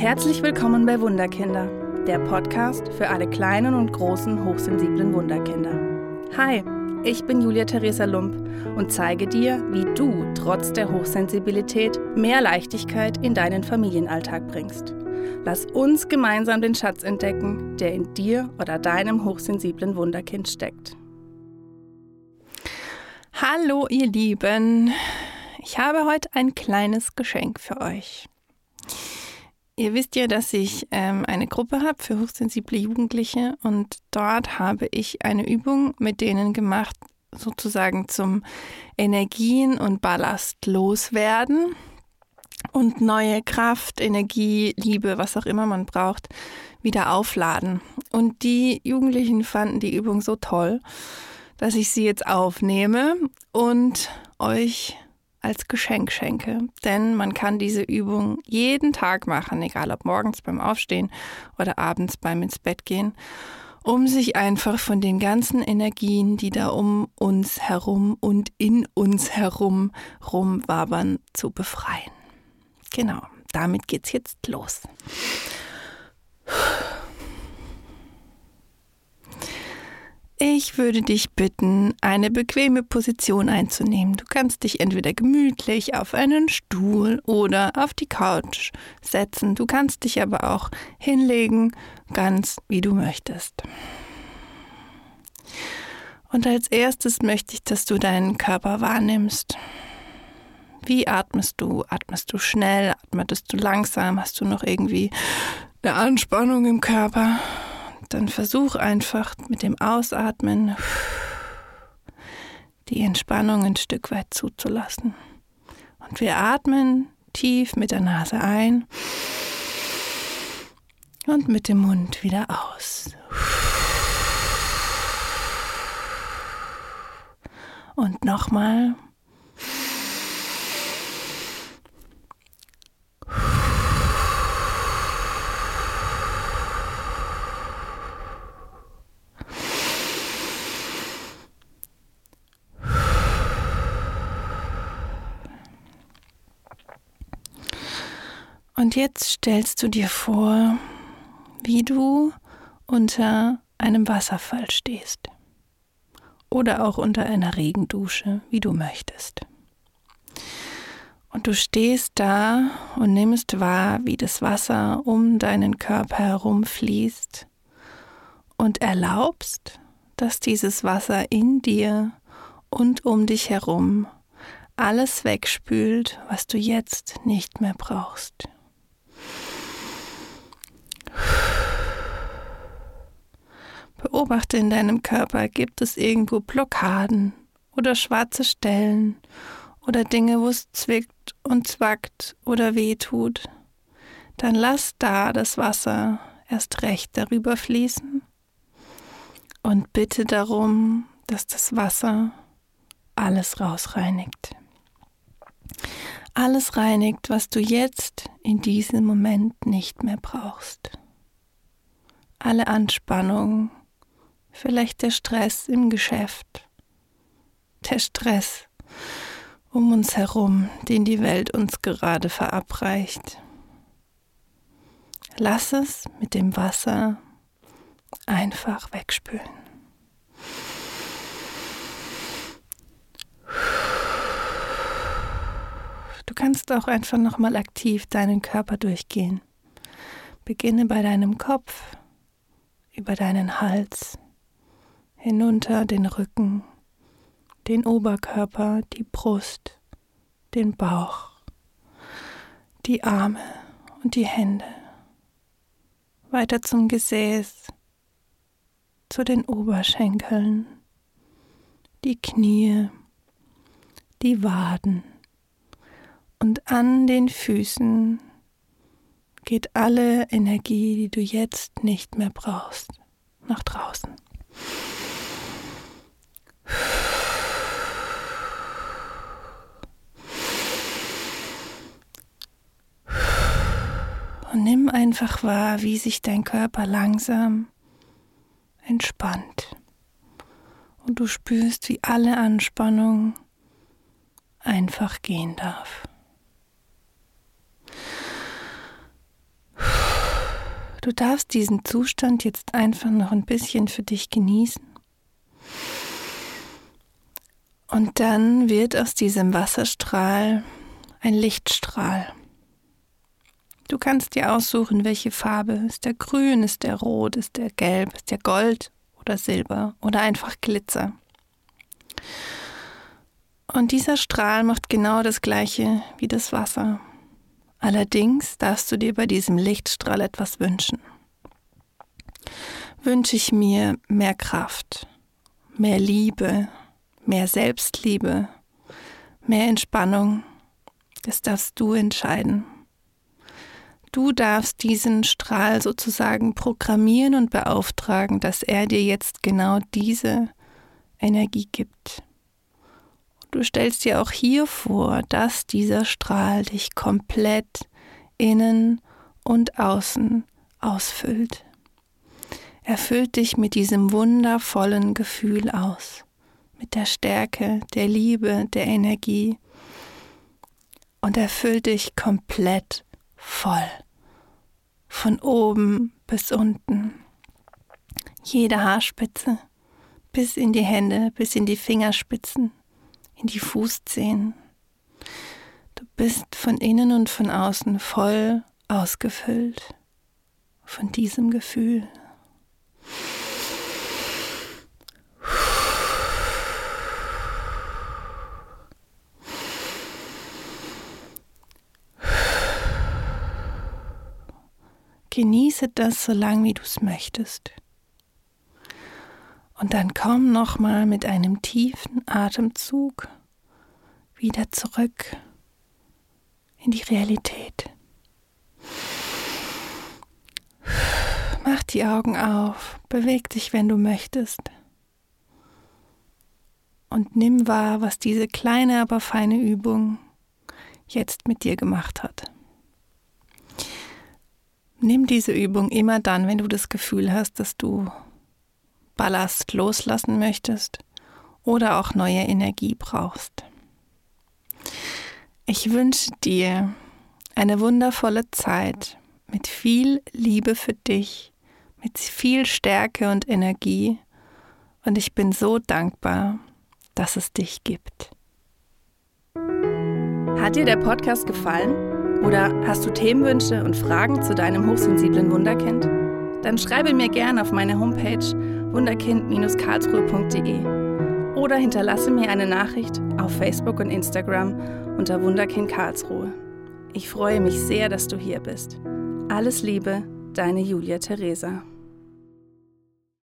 Herzlich willkommen bei Wunderkinder, der Podcast für alle kleinen und großen hochsensiblen Wunderkinder. Hi, ich bin Julia Theresa Lump und zeige dir, wie du trotz der Hochsensibilität mehr Leichtigkeit in deinen Familienalltag bringst. Lass uns gemeinsam den Schatz entdecken, der in dir oder deinem hochsensiblen Wunderkind steckt. Hallo ihr Lieben, ich habe heute ein kleines Geschenk für euch. Ihr wisst ja, dass ich ähm, eine Gruppe habe für hochsensible Jugendliche und dort habe ich eine Übung mit denen gemacht, sozusagen zum Energien und Ballast loswerden und neue Kraft, Energie, Liebe, was auch immer man braucht, wieder aufladen. Und die Jugendlichen fanden die Übung so toll, dass ich sie jetzt aufnehme und euch als Geschenk schenke. Denn man kann diese Übung jeden Tag machen, egal ob morgens beim Aufstehen oder abends beim ins Bett gehen, um sich einfach von den ganzen Energien, die da um uns herum und in uns herum rumwabern, zu befreien. Genau, damit geht's jetzt los. Ich würde dich bitten, eine bequeme Position einzunehmen. Du kannst dich entweder gemütlich auf einen Stuhl oder auf die Couch setzen. Du kannst dich aber auch hinlegen, ganz wie du möchtest. Und als erstes möchte ich, dass du deinen Körper wahrnimmst. Wie atmest du? Atmest du schnell? Atmest du langsam? Hast du noch irgendwie eine Anspannung im Körper? Dann versuch einfach mit dem Ausatmen die Entspannung ein Stück weit zuzulassen. Und wir atmen tief mit der Nase ein und mit dem Mund wieder aus. Und nochmal. Und jetzt stellst du dir vor, wie du unter einem Wasserfall stehst. Oder auch unter einer Regendusche, wie du möchtest. Und du stehst da und nimmst wahr, wie das Wasser um deinen Körper herum fließt und erlaubst, dass dieses Wasser in dir und um dich herum alles wegspült, was du jetzt nicht mehr brauchst. Beobachte in deinem Körper, gibt es irgendwo Blockaden oder schwarze Stellen oder Dinge, wo es zwickt und zwackt oder weh tut. Dann lass da das Wasser erst recht darüber fließen und bitte darum, dass das Wasser alles rausreinigt. Alles reinigt, was du jetzt in diesem Moment nicht mehr brauchst. Alle Anspannung, vielleicht der Stress im Geschäft, der Stress um uns herum, den die Welt uns gerade verabreicht. Lass es mit dem Wasser einfach wegspülen. Du kannst auch einfach nochmal aktiv deinen Körper durchgehen. Beginne bei deinem Kopf, über deinen Hals, hinunter den Rücken, den Oberkörper, die Brust, den Bauch, die Arme und die Hände, weiter zum Gesäß, zu den Oberschenkeln, die Knie, die Waden und an den Füßen geht alle Energie, die du jetzt nicht mehr brauchst, nach draußen. Und nimm einfach wahr, wie sich dein Körper langsam entspannt. Und du spürst, wie alle Anspannung einfach gehen darf. Du darfst diesen Zustand jetzt einfach noch ein bisschen für dich genießen. Und dann wird aus diesem Wasserstrahl ein Lichtstrahl. Du kannst dir aussuchen, welche Farbe. Ist der grün, ist der rot, ist der gelb, ist der gold oder silber oder einfach Glitzer. Und dieser Strahl macht genau das gleiche wie das Wasser. Allerdings darfst du dir bei diesem Lichtstrahl etwas wünschen. Wünsche ich mir mehr Kraft, mehr Liebe, mehr Selbstliebe, mehr Entspannung. Das darfst du entscheiden. Du darfst diesen Strahl sozusagen programmieren und beauftragen, dass er dir jetzt genau diese Energie gibt. Du stellst dir auch hier vor, dass dieser Strahl dich komplett innen und außen ausfüllt. Er füllt dich mit diesem wundervollen Gefühl aus, mit der Stärke, der Liebe, der Energie und er füllt dich komplett voll. Von oben bis unten. Jede Haarspitze, bis in die Hände, bis in die Fingerspitzen, in die Fußzehen. Du bist von innen und von außen voll ausgefüllt von diesem Gefühl. Genieße das so lange, wie du es möchtest. Und dann komm nochmal mit einem tiefen Atemzug wieder zurück in die Realität. Mach die Augen auf, beweg dich, wenn du möchtest. Und nimm wahr, was diese kleine, aber feine Übung jetzt mit dir gemacht hat. Nimm diese Übung immer dann, wenn du das Gefühl hast, dass du Ballast loslassen möchtest oder auch neue Energie brauchst. Ich wünsche dir eine wundervolle Zeit mit viel Liebe für dich, mit viel Stärke und Energie und ich bin so dankbar, dass es dich gibt. Hat dir der Podcast gefallen? Oder hast du Themenwünsche und Fragen zu deinem hochsensiblen Wunderkind? Dann schreibe mir gerne auf meine Homepage wunderkind-karlsruhe.de oder hinterlasse mir eine Nachricht auf Facebook und Instagram unter Wunderkind Karlsruhe. Ich freue mich sehr, dass du hier bist. Alles Liebe, deine Julia Theresa.